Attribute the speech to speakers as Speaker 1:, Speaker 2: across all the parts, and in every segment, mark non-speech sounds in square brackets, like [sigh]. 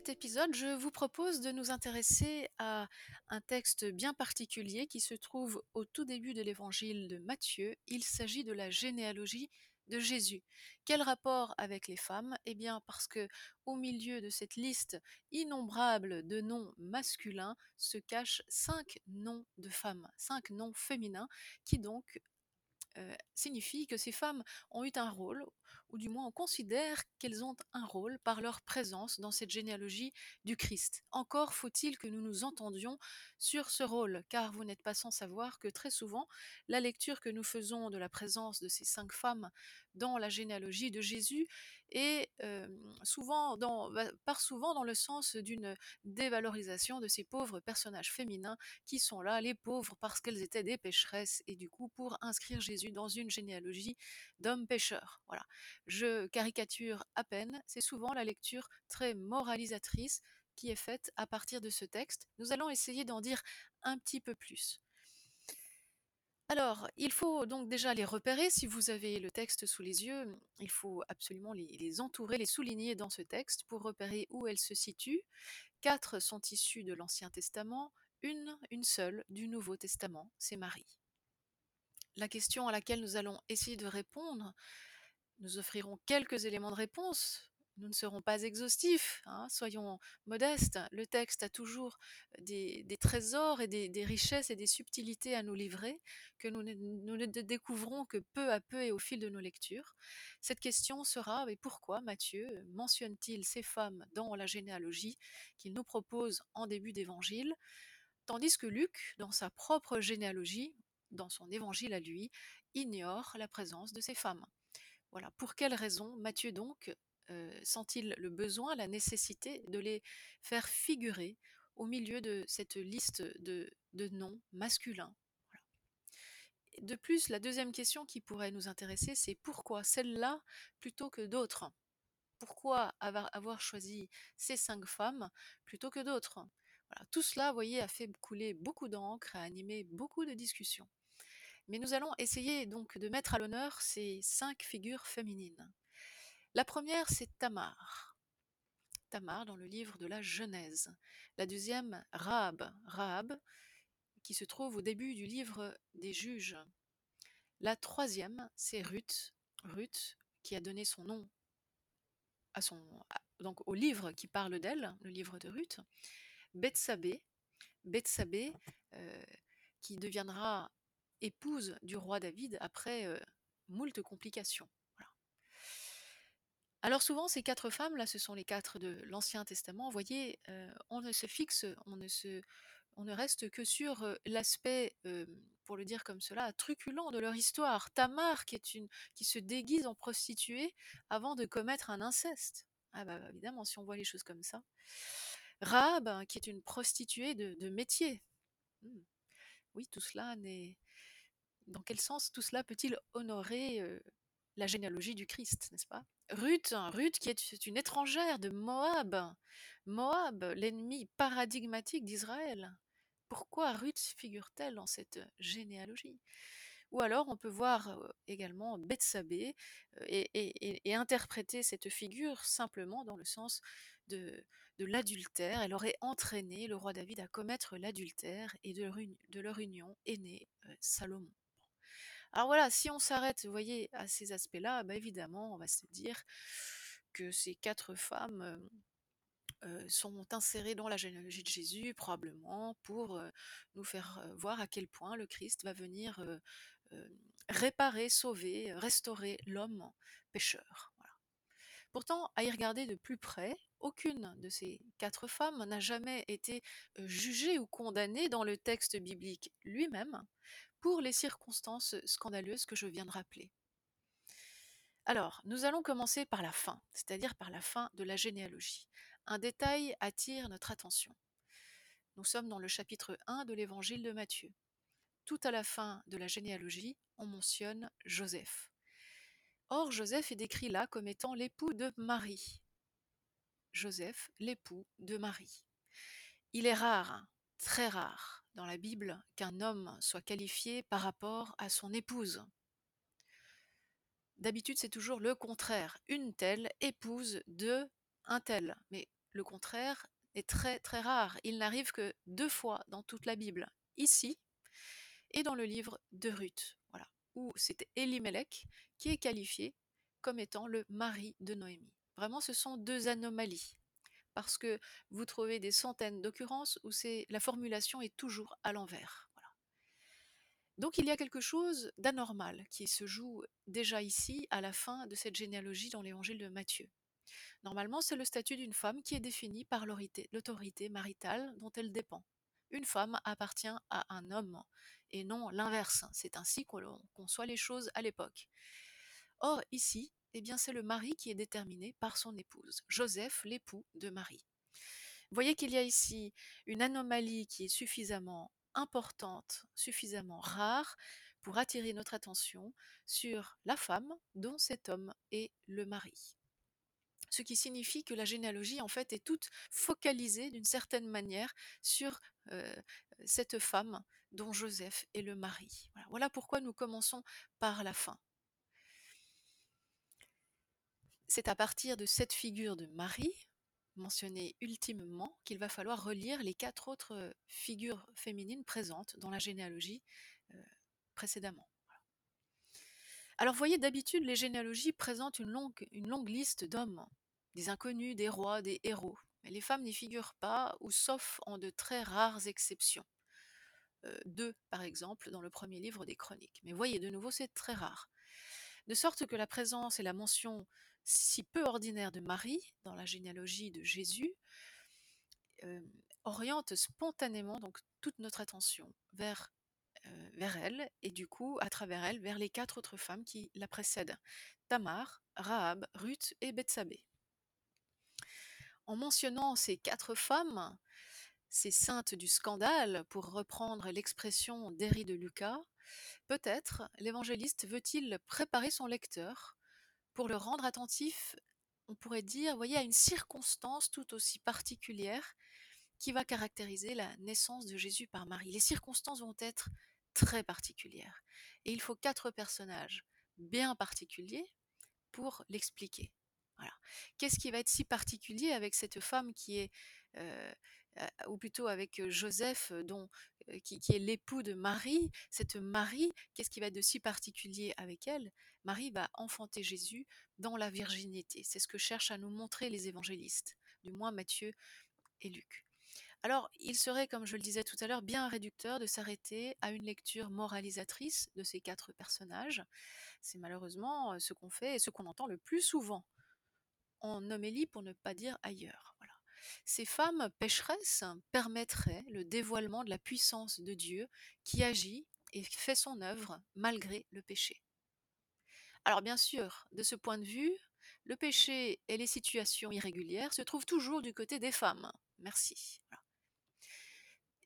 Speaker 1: Cet épisode, je vous propose de nous intéresser à un texte bien particulier qui se trouve au tout début de l'évangile de Matthieu. Il s'agit de la généalogie de Jésus. Quel rapport avec les femmes? Eh bien parce que au milieu de cette liste innombrable de noms masculins se cachent cinq noms de femmes, cinq noms féminins qui donc euh, signifie que ces femmes ont eu un rôle, ou du moins on considère qu'elles ont un rôle par leur présence dans cette généalogie du Christ. Encore faut-il que nous nous entendions sur ce rôle, car vous n'êtes pas sans savoir que très souvent, la lecture que nous faisons de la présence de ces cinq femmes dans la généalogie de Jésus euh, souvent dans, part souvent dans le sens d'une dévalorisation de ces pauvres personnages féminins qui sont là, les pauvres, parce qu'elles étaient des pécheresses, et du coup pour inscrire Jésus dans une généalogie d'hommes pécheurs. Voilà. Je caricature à peine, c'est souvent la lecture très moralisatrice qui est faite à partir de ce texte. Nous allons essayer d'en dire un petit peu plus. Alors, il faut donc déjà les repérer. Si vous avez le texte sous les yeux, il faut absolument les, entourer, les souligner dans ce texte pour repérer où elles se situent. Quatre sont issues de l'Ancien Testament, une, une seule du Nouveau Testament, c'est Marie. La question à laquelle nous allons essayer de répondre, nous offrirons quelques éléments de réponse, nous ne serons pas exhaustifs, hein, soyons modestes. Le texte a toujours des, trésors et des, richesses et des subtilités à nous livrer que nous ne, découvrons que peu à peu et au fil de nos lectures. Cette question sera mais pourquoi Matthieu mentionne-t-il ces femmes dans la généalogie qu'il nous propose en début d'évangile, tandis que Luc, dans sa propre généalogie, dans son évangile à lui, ignore la présence de ces femmes? Voilà, pour quelle raison Matthieu donc sent-il le besoin, la nécessité de les faire figurer au milieu de cette liste de, noms masculins? De plus, la deuxième question qui pourrait nous intéresser, c'est pourquoi celle-là plutôt que d'autres? Pourquoi avoir, choisi ces cinq femmes plutôt que d'autres? Tout cela, vous voyez, a fait couler beaucoup d'encre, a animé beaucoup de discussions. Mais nous allons essayer donc de mettre à l'honneur ces cinq figures féminines. La première, c'est Tamar. Tamar dans le livre de la Genèse. La deuxième, Rahab. Rahab, qui se trouve au début du livre des juges. La troisième, c'est Ruth. Ruth, qui a donné son nom donc au livre qui parle d'elle, le livre de Ruth. Bethsabée, Bethsabée euh, qui deviendra épouse du roi David après euh, moult complications. Alors souvent, ces quatre femmes, là, ce sont les quatre de l'Ancien Testament. Vous voyez, euh, on ne se fixe, on ne se, on ne reste que sur l'aspect, pour le dire comme cela, truculent de leur histoire. Tamar, qui est une, qui se déguise en prostituée avant de commettre un inceste. Ah bah évidemment, si on voit les choses comme ça. Rahab, hein, qui est une prostituée de, métier. Hmm. Oui, tout cela n'est. Dans quel sens tout cela peut-il honorer la généalogie du Christ, n'est-ce pas? Ruth, hein, Ruth qui est une étrangère de Moab, Moab, l'ennemi paradigmatique d'Israël. Pourquoi Ruth figure-t-elle dans cette généalogie? Ou alors on peut voir également Bethsabée et, interpréter cette figure simplement dans le sens de, l'adultère. Elle aurait entraîné le roi David à commettre l'adultère et de leur, union est né Salomon. Alors voilà, si on s'arrête, vous voyez, à ces aspects-là, bah évidemment, on va se dire que ces quatre femmes sont insérées dans la généalogie de Jésus, probablement pour nous faire voir à quel point le Christ va venir réparer, sauver, restaurer l'homme pécheur. Pourtant, à y regarder de plus près, aucune de ces quatre femmes n'a jamais été jugée ou condamnée dans le texte biblique lui-même pour les circonstances scandaleuses que je viens de rappeler. Alors, nous allons commencer par la fin, c'est-à-dire par la fin de la généalogie. Un détail attire notre attention. Nous sommes dans le chapitre 1 de l'évangile de Matthieu. Tout à la fin de la généalogie, on mentionne Joseph. Or, Joseph est décrit là comme étant l'époux de Marie. Joseph, l'époux de Marie. Il est rare, très rare, dans la Bible qu'un homme soit qualifié par rapport à son épouse. D'habitude, c'est toujours le contraire. Une telle épouse de un tel. Mais le contraire est très très rare. Il n'arrive que deux fois dans toute la Bible, ici et dans le livre de Ruth, voilà, où c'est Elimelech qui est qualifié comme étant le mari de Noémie. Vraiment, ce sont deux anomalies, parce que vous trouvez des centaines d'occurrences où la formulation est toujours à l'envers. Donc il y a quelque chose d'anormal qui se joue déjà ici à la fin de cette généalogie dans l'évangile de Matthieu. Normalement, c'est le statut d'une femme qui est défini par l'autorité maritale dont elle dépend. Une femme appartient à un homme et non l'inverse. C'est ainsi qu'on conçoit les choses à l'époque. Or, ici, eh bien, c'est le mari qui est déterminé par son épouse, Joseph, l'époux de Marie. Vous voyez qu'il y a ici une anomalie qui est suffisamment importante, suffisamment rare pour attirer notre attention sur la femme dont cet homme est le mari ce qui signifie que la généalogie en fait est toute focalisée d'une certaine manière sur cette femme dont Joseph est le mari. Voilà pourquoi nous commençons par la fin. C'est à partir de cette figure de Marie, mentionnée ultimement, qu'il va falloir relire les quatre autres figures féminines présentes dans la généalogie précédemment. Alors, vous voyez, d'habitude, les généalogies présentent une longue, liste d'hommes des inconnus, des rois, des héros. Mais les femmes n'y figurent pas, ou sauf en de très rares exceptions. Deux, par exemple, dans le premier livre des Chroniques. Mais voyez, de nouveau, c'est très rare. De sorte que la présence et la mention si peu ordinaire de Marie dans la généalogie de Jésus euh, orientent spontanément donc toute notre attention vers, euh, vers elle et du coup à travers elle vers les quatre autres femmes qui la précèdent. Tamar, Rahab, Ruth et Bethsabée. En mentionnant ces quatre femmes, ces saintes du scandale, pour reprendre l'expression d'Héry de Lucas, peut-être l'évangéliste veut-il préparer son lecteur pour le rendre attentif, on pourrait dire, voyez, à une circonstance tout aussi particulière qui va caractériser la naissance de Jésus par Marie. Les circonstances vont être très particulières. Et il faut quatre personnages bien particuliers pour l'expliquer. Qu'est-ce qui va être si particulier avec cette femme qui est, euh, ou plutôt avec Joseph, dont, qui, est l'époux de Marie? Cette Marie, qu'est-ce qui va être de si particulier avec elle? Marie va enfanter Jésus dans la virginité. C'est ce que cherchent à nous montrer les évangélistes, du moins Matthieu et Luc. Alors, il serait, comme je le disais tout à l'heure, bien réducteur de s'arrêter à une lecture moralisatrice de ces quatre personnages. C'est malheureusement ce qu'on fait et ce qu'on entend le plus souvent en homélie pour ne pas dire ailleurs. Ces femmes pécheresses permettraient le dévoilement de la puissance de Dieu qui agit et fait son œuvre malgré le péché. Alors bien sûr, de ce point de vue, le péché et les situations irrégulières se trouvent toujours du côté des femmes. Merci.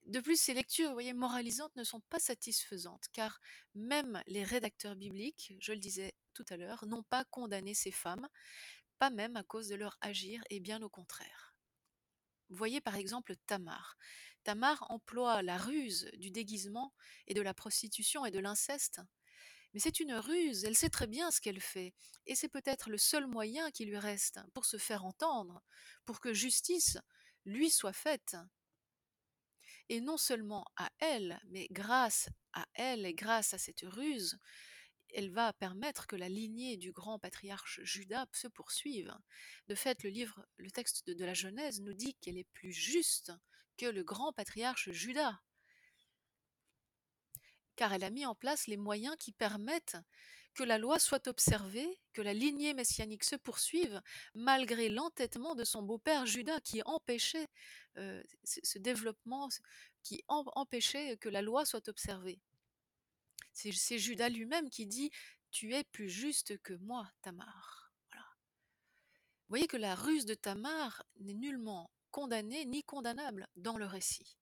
Speaker 1: De plus, ces lectures, voyez, moralisantes ne sont pas satisfaisantes, car même les rédacteurs bibliques, je le disais tout à l'heure, n'ont pas condamné ces femmes, pas même à cause de leur agir, et bien au contraire. Voyez par exemple Tamar. Tamar emploie la ruse du déguisement et de la prostitution et de l'inceste. Mais c'est une ruse, elle sait très bien ce qu'elle fait, et c'est peut-être le seul moyen qui lui reste pour se faire entendre, pour que justice lui soit faite. Et non seulement à elle, mais grâce à elle et grâce à cette ruse, elle va permettre que la lignée du grand patriarche Judas se poursuive. De fait, le livre, le texte de, la Genèse nous dit qu'elle est plus juste que le grand patriarche Judas, car elle a mis en place les moyens qui permettent que la loi soit observée, que la lignée messianique se poursuive, malgré l'entêtement de son beau-père Judas qui empêchait euh, ce développement, qui empêchait que la loi soit observée. C'est Judas lui-même qui dit Tu es plus juste que moi, Tamar. Vous voyez que la ruse de Tamar n'est nullement condamnée ni condamnable dans le récit.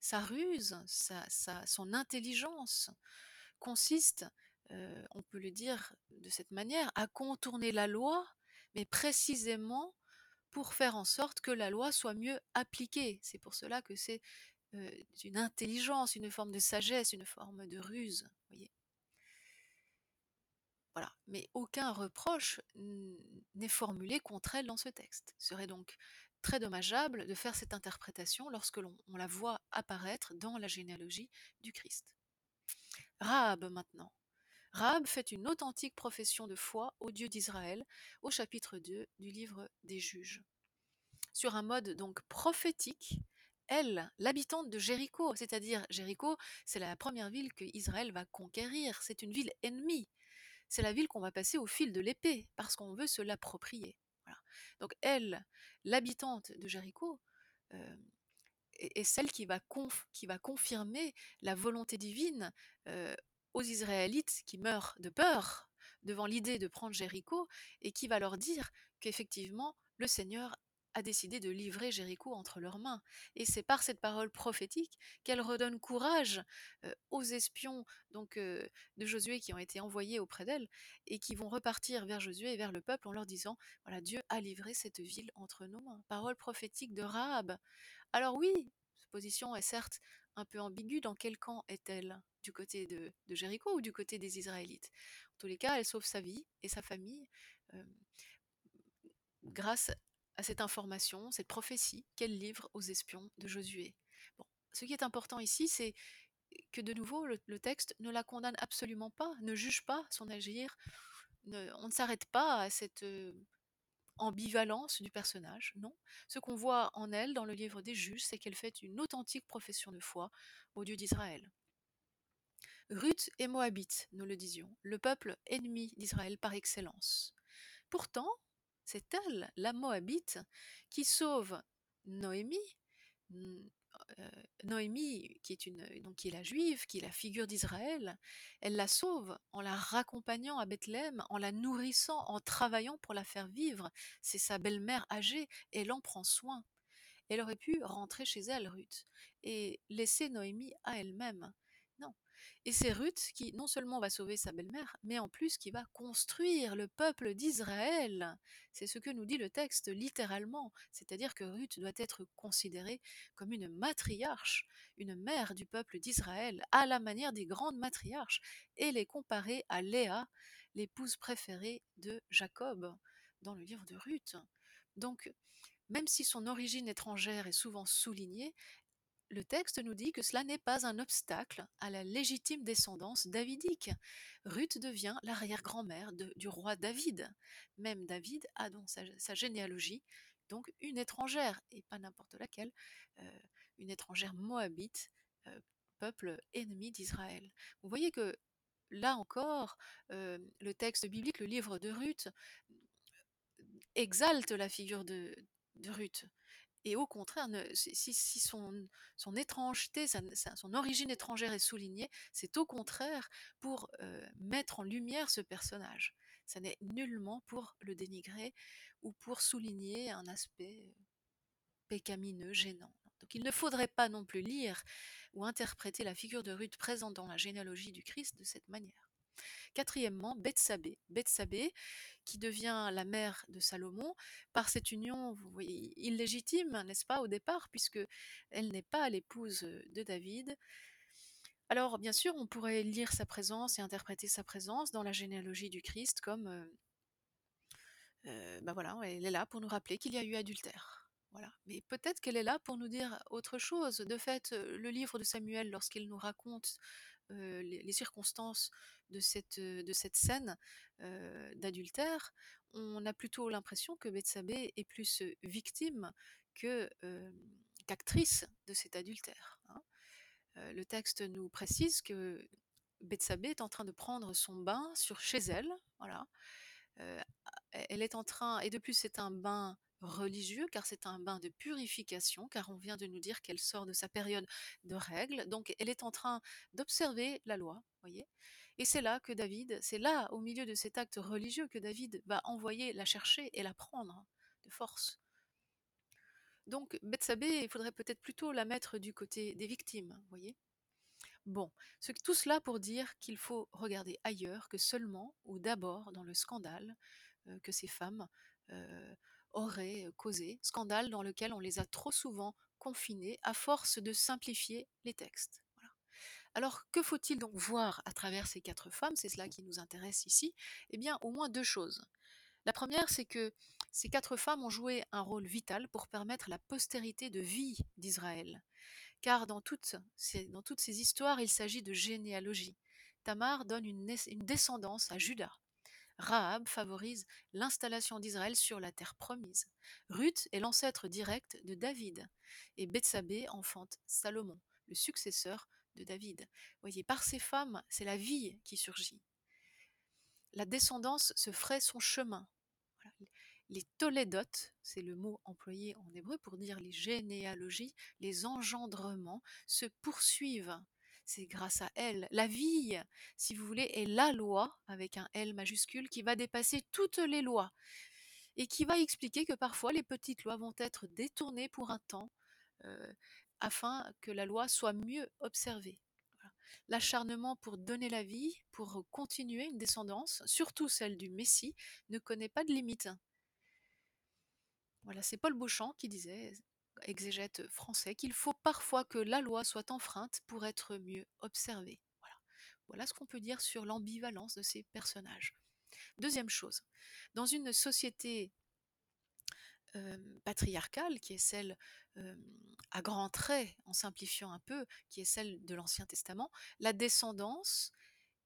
Speaker 1: Sa ruse, sa, son intelligence consiste, euh, on peut le dire de cette manière, à contourner la loi, mais précisément pour faire en sorte que la loi soit mieux appliquée. C'est pour cela que c'est euh, une intelligence, une forme de sagesse, une forme de ruse. Voyez. Voilà, mais aucun reproche n'est formulé contre elle dans ce texte. Ce serait donc très dommageable de faire cette interprétation lorsque l'on on la voit apparaître dans la généalogie du Christ. Rahab maintenant. Rahab fait une authentique profession de foi au Dieu d'Israël au chapitre 2 du livre des Juges. Sur un mode donc prophétique, elle, l'habitante de Jéricho, c'est-à-dire Jéricho, c'est la première ville que Israël va conquérir, c'est une ville ennemie. C'est la ville qu'on va passer au fil de l'épée parce qu'on veut se l'approprier. Donc elle, l'habitante de Jéricho, euh, est, celle qui va, conf- qui va confirmer la volonté divine euh, aux Israélites qui meurent de peur devant l'idée de prendre Jéricho et qui va leur dire qu'effectivement le Seigneur a décidé de livrer Jéricho entre leurs mains. Et c'est par cette parole prophétique qu'elle redonne courage euh, aux espions donc euh, de Josué qui ont été envoyés auprès d'elle et qui vont repartir vers Josué et vers le peuple en leur disant voilà Dieu a livré cette ville entre nos mains. Parole prophétique de Rahab. Alors oui, cette position est certes un peu ambiguë. Dans quel camp est-elle? Du côté de, Jéricho ou du côté des Israélites? En tous les cas, elle sauve sa vie et sa famille euh, grâce à cette information, cette prophétie qu'elle livre aux espions de Josué. Bon, ce qui est important ici, c'est que de nouveau, le, texte ne la condamne absolument pas, ne juge pas son agir. on ne s'arrête pas à cette euh, ambivalence du personnage, non. Ce qu'on voit en elle dans le livre des juges, c'est qu'elle fait une authentique profession de foi au Dieu d'Israël. Ruth est moabite, nous le disions, le peuple ennemi d'Israël par excellence. Pourtant, c'est elle, la moabite, qui sauve Noémie, euh, Noémie, qui est, une, donc, qui est la juive, qui est la figure d'Israël, elle la sauve en la raccompagnant à Bethléem, en la nourrissant, en travaillant pour la faire vivre. C'est sa belle-mère âgée, elle en prend soin. Elle aurait pu rentrer chez elle, Ruth, et laisser Noémie à elle-même. Et c'est Ruth qui non seulement va sauver sa belle-mère, mais en plus qui va construire le peuple d'Israël. C'est ce que nous dit le texte littéralement, c'est-à-dire que Ruth doit être considérée comme une matriarche, une mère du peuple d'Israël, à la manière des grandes matriarches, et les comparer à Léa, l'épouse préférée de Jacob, dans le livre de Ruth. Donc, même si son origine étrangère est souvent soulignée, le texte nous dit que cela n'est pas un obstacle à la légitime descendance davidique. Ruth devient l'arrière-grand-mère du roi David. Même David a dans sa, généalogie donc une étrangère, et pas n'importe laquelle, euh, une étrangère moabite, euh, peuple ennemi d'Israël. Vous voyez que là encore, euh, le texte biblique, le livre de Ruth, exalte la figure de Ruth. Et au contraire, si, son, étrangeté, son origine étrangère est soulignée, c'est au contraire pour euh, mettre en lumière ce personnage. Ça n'est nullement pour le dénigrer ou pour souligner un aspect euh, pécamineux, gênant. Donc il ne faudrait pas non plus lire ou interpréter la figure de Ruth présente dans la généalogie du Christ de cette manière. Quatrièmement, Bethsabée. Bethsabée, qui devient la mère de Salomon par cette union illégitime, n'est-ce pas, au départ, puisque elle n'est pas l'épouse de David. Alors, bien sûr, on pourrait lire sa présence et interpréter sa présence dans la généalogie du Christ comme, euh, euh, ben voilà, elle est là pour nous rappeler qu'il y a eu adultère. Voilà. Mais peut-être qu'elle est là pour nous dire autre chose. De fait, euh, le livre de Samuel, lorsqu'il nous raconte euh, les, circonstances de cette, euh, de cette scène euh, d'adultère, on a plutôt l'impression que Bethsabée est plus victime que, qu'actrice de cet adultère. hein. Le texte nous précise que Bethsabée est en train de prendre son bain sur chez elle, voilà. Elle est en train, et de plus c'est un bain religieux, car c'est un bain de purification, car on vient de nous dire qu'elle sort de sa période de règles, donc elle est en train d'observer la loi, voyez. Et c'est là que David, c'est là, au milieu de cet acte religieux, que David va envoyer la chercher et la prendre de force. Donc Bethsabée, il faudrait peut-être plutôt la mettre du côté des victimes, voyez. Bon, tout cela pour dire qu'il faut regarder ailleurs que seulement ou d'abord dans le scandale euh, que ces femmes euh, auraient causé, scandale dans lequel on les a trop souvent confinées à force de simplifier les textes. Alors, que faut-il donc voir à travers ces quatre femmes? C'est cela qui nous intéresse ici. Eh bien, au moins deux choses. La première, c'est que ces quatre femmes ont joué un rôle vital pour permettre la postérité de vie d'Israël. Car dans toutes, ces, dans toutes ces histoires, il s'agit de généalogie. Tamar donne une, une descendance à Judas. Rahab favorise l'installation d'Israël sur la terre promise. Ruth est l'ancêtre direct de David. Et Bethsabée enfante Salomon, le successeur de David. Vous voyez, par ces femmes, c'est la vie qui surgit. La descendance se ferait son chemin. Les tolédotes, c'est le mot employé en hébreu pour dire les généalogies, les engendrements, se poursuivent. C'est grâce à elle. La vie, si vous voulez, est la loi, avec un L majuscule, qui va dépasser toutes les lois et qui va expliquer que parfois les petites lois vont être détournées pour un temps euh, afin que la loi soit mieux observée. L'acharnement pour donner la vie, pour continuer une descendance, surtout celle du Messie, ne connaît pas de limite. Voilà, c'est Paul Beauchamp qui disait, exégète français, qu'il faut parfois que la loi soit enfreinte pour être mieux observée. Voilà, ce qu'on peut dire sur l'ambivalence de ces personnages. Deuxième chose, dans une société patriarcale, qui est celle à grands traits, en simplifiant un peu, qui est celle de l'Ancien Testament, la descendance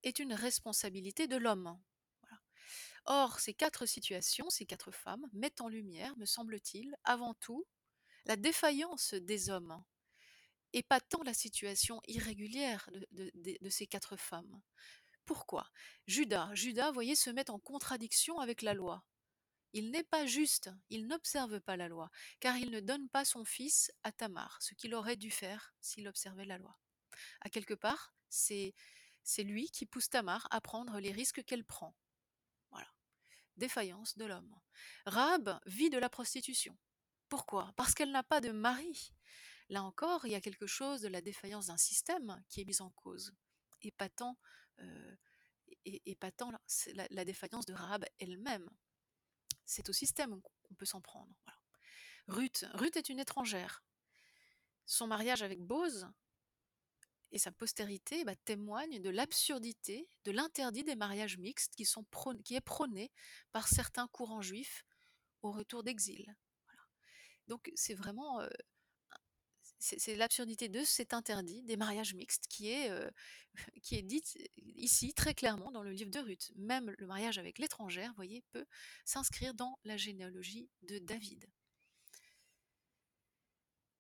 Speaker 1: est une responsabilité de l'homme. Or, ces quatre situations, ces quatre femmes, mettent en lumière, me semble-t-il, avant tout, la défaillance des hommes, et pas tant la situation irrégulière de, ces quatre femmes. Pourquoi? Judas, Judas, voyez, se met en contradiction avec la loi. Il n'est pas juste, il n'observe pas la loi, car il ne donne pas son fils à Tamar, ce qu'il aurait dû faire s'il observait la loi. À quelque part, c'est c'est lui qui pousse Tamar à prendre les risques qu'elle prend. Voilà. Défaillance de l'homme. Rahab vit de la prostitution. Pourquoi? Parce qu'elle n'a pas de mari. Là encore, il y a quelque chose de la défaillance d'un système qui est mis en cause. Et pas tant, euh, la, la défaillance de Rahab elle-même c'est au système qu'on peut s'en prendre. Ruth, Ruth est une étrangère. Son mariage avec Bose et sa postérité bah, témoignent de l'absurdité, de l'interdit des mariages mixtes qui est prôné par certains courants juifs au retour d'exil. Donc c'est vraiment c'est l'absurdité de cet interdit des mariages mixtes qui est, euh, [laughs] qui est dite ici très clairement dans le livre de Ruth. Même le mariage avec l'étrangère, voyez, peut s'inscrire dans la généalogie de David.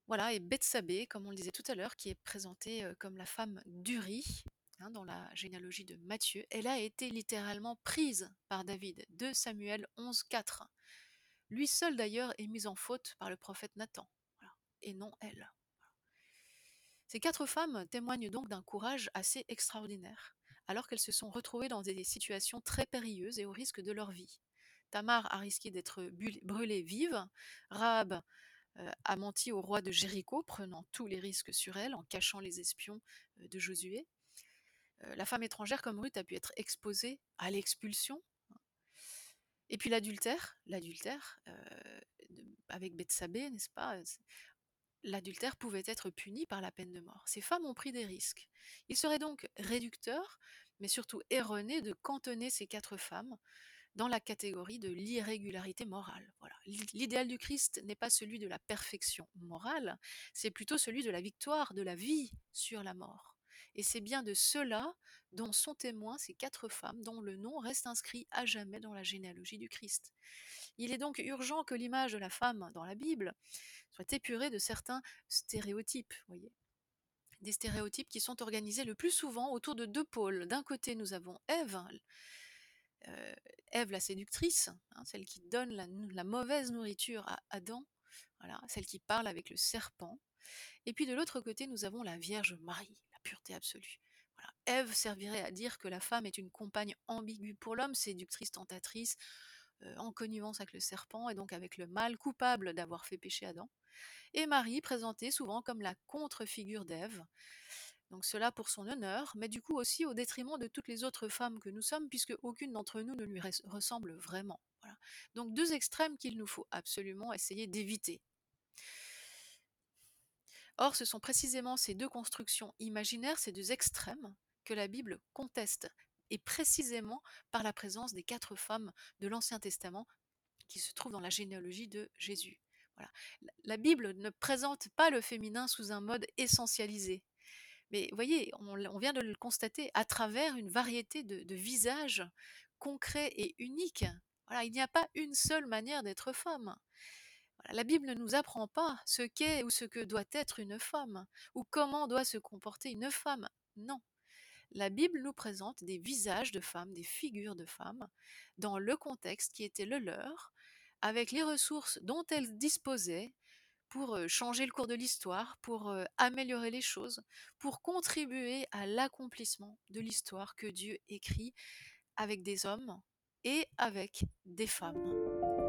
Speaker 1: Voilà, et Bethsabée, comme on le disait tout à l'heure, qui est présentée comme la femme d'Uri, hein, dans la généalogie de Matthieu, elle a été littéralement prise par David, de Samuel 11, 4. Lui seul d'ailleurs est mis en faute par le prophète Nathan, et non elle. Ces quatre femmes témoignent donc d'un courage assez extraordinaire, alors qu'elles se sont retrouvées dans des situations très périlleuses et au risque de leur vie. Tamar a risqué d'être brûlée vive, Rahab euh, a menti au roi de Jéricho, prenant tous les risques sur elle en cachant les espions euh, de Josué. Euh, la femme étrangère comme Ruth a pu être exposée à l'expulsion. Et puis l'adultère, l'adultère avec Bethsabée, n'est-ce pas l'adultère pouvait être puni par la peine de mort. Ces femmes ont pris des risques. Il serait donc réducteur, mais surtout erroné, de cantonner ces quatre femmes dans la catégorie de l'irrégularité morale. L'idéal du Christ n'est pas celui de la perfection morale, c'est plutôt celui de la victoire de la vie sur la mort. Et c'est bien de cela dont sont témoins ces quatre femmes dont le nom reste inscrit à jamais dans la généalogie du Christ. Il est donc urgent que l'image de la femme dans la Bible soit épurée de certains stéréotypes. Des stéréotypes qui sont organisés le plus souvent autour de deux pôles. D'un côté, nous avons Ève, euh, Ève la séductrice, hein, celle qui donne la, mauvaise nourriture à Adam, celle qui parle avec le serpent. Et puis de l'autre côté, nous avons la Vierge Marie, pureté absolue. Ève servirait à dire que la femme est une compagne ambiguë pour l'homme, séductrice, tentatrice, euh, en connivence avec le serpent et donc avec le mal, coupable d'avoir fait pécher Adam et Marie présentée souvent comme la contre-figure d'Ève. Donc cela pour son honneur, mais du coup aussi au détriment de toutes les autres femmes que nous sommes, puisque aucune d'entre nous ne lui ressemble vraiment. Donc deux extrêmes qu'il nous faut absolument essayer d'éviter. Or, ce sont précisément ces deux constructions imaginaires, ces deux extrêmes, que la Bible conteste, et précisément par la présence des quatre femmes de l'Ancien Testament qui se trouvent dans la généalogie de Jésus. Voilà. La Bible ne présente pas le féminin sous un mode essentialisé. Mais voyez, on, vient de le constater à travers une variété de, visages concrets et uniques. Il n'y a pas une seule manière d'être femme. La Bible ne nous apprend pas ce qu'est ou ce que doit être une femme, ou comment doit se comporter une femme. Non. La Bible nous présente des visages de femmes, des figures de femmes, dans le contexte qui était le leur, avec les ressources dont elles disposaient pour changer le cours de l'histoire, pour améliorer les choses, pour contribuer à l'accomplissement de l'histoire que Dieu écrit avec des hommes et avec des femmes.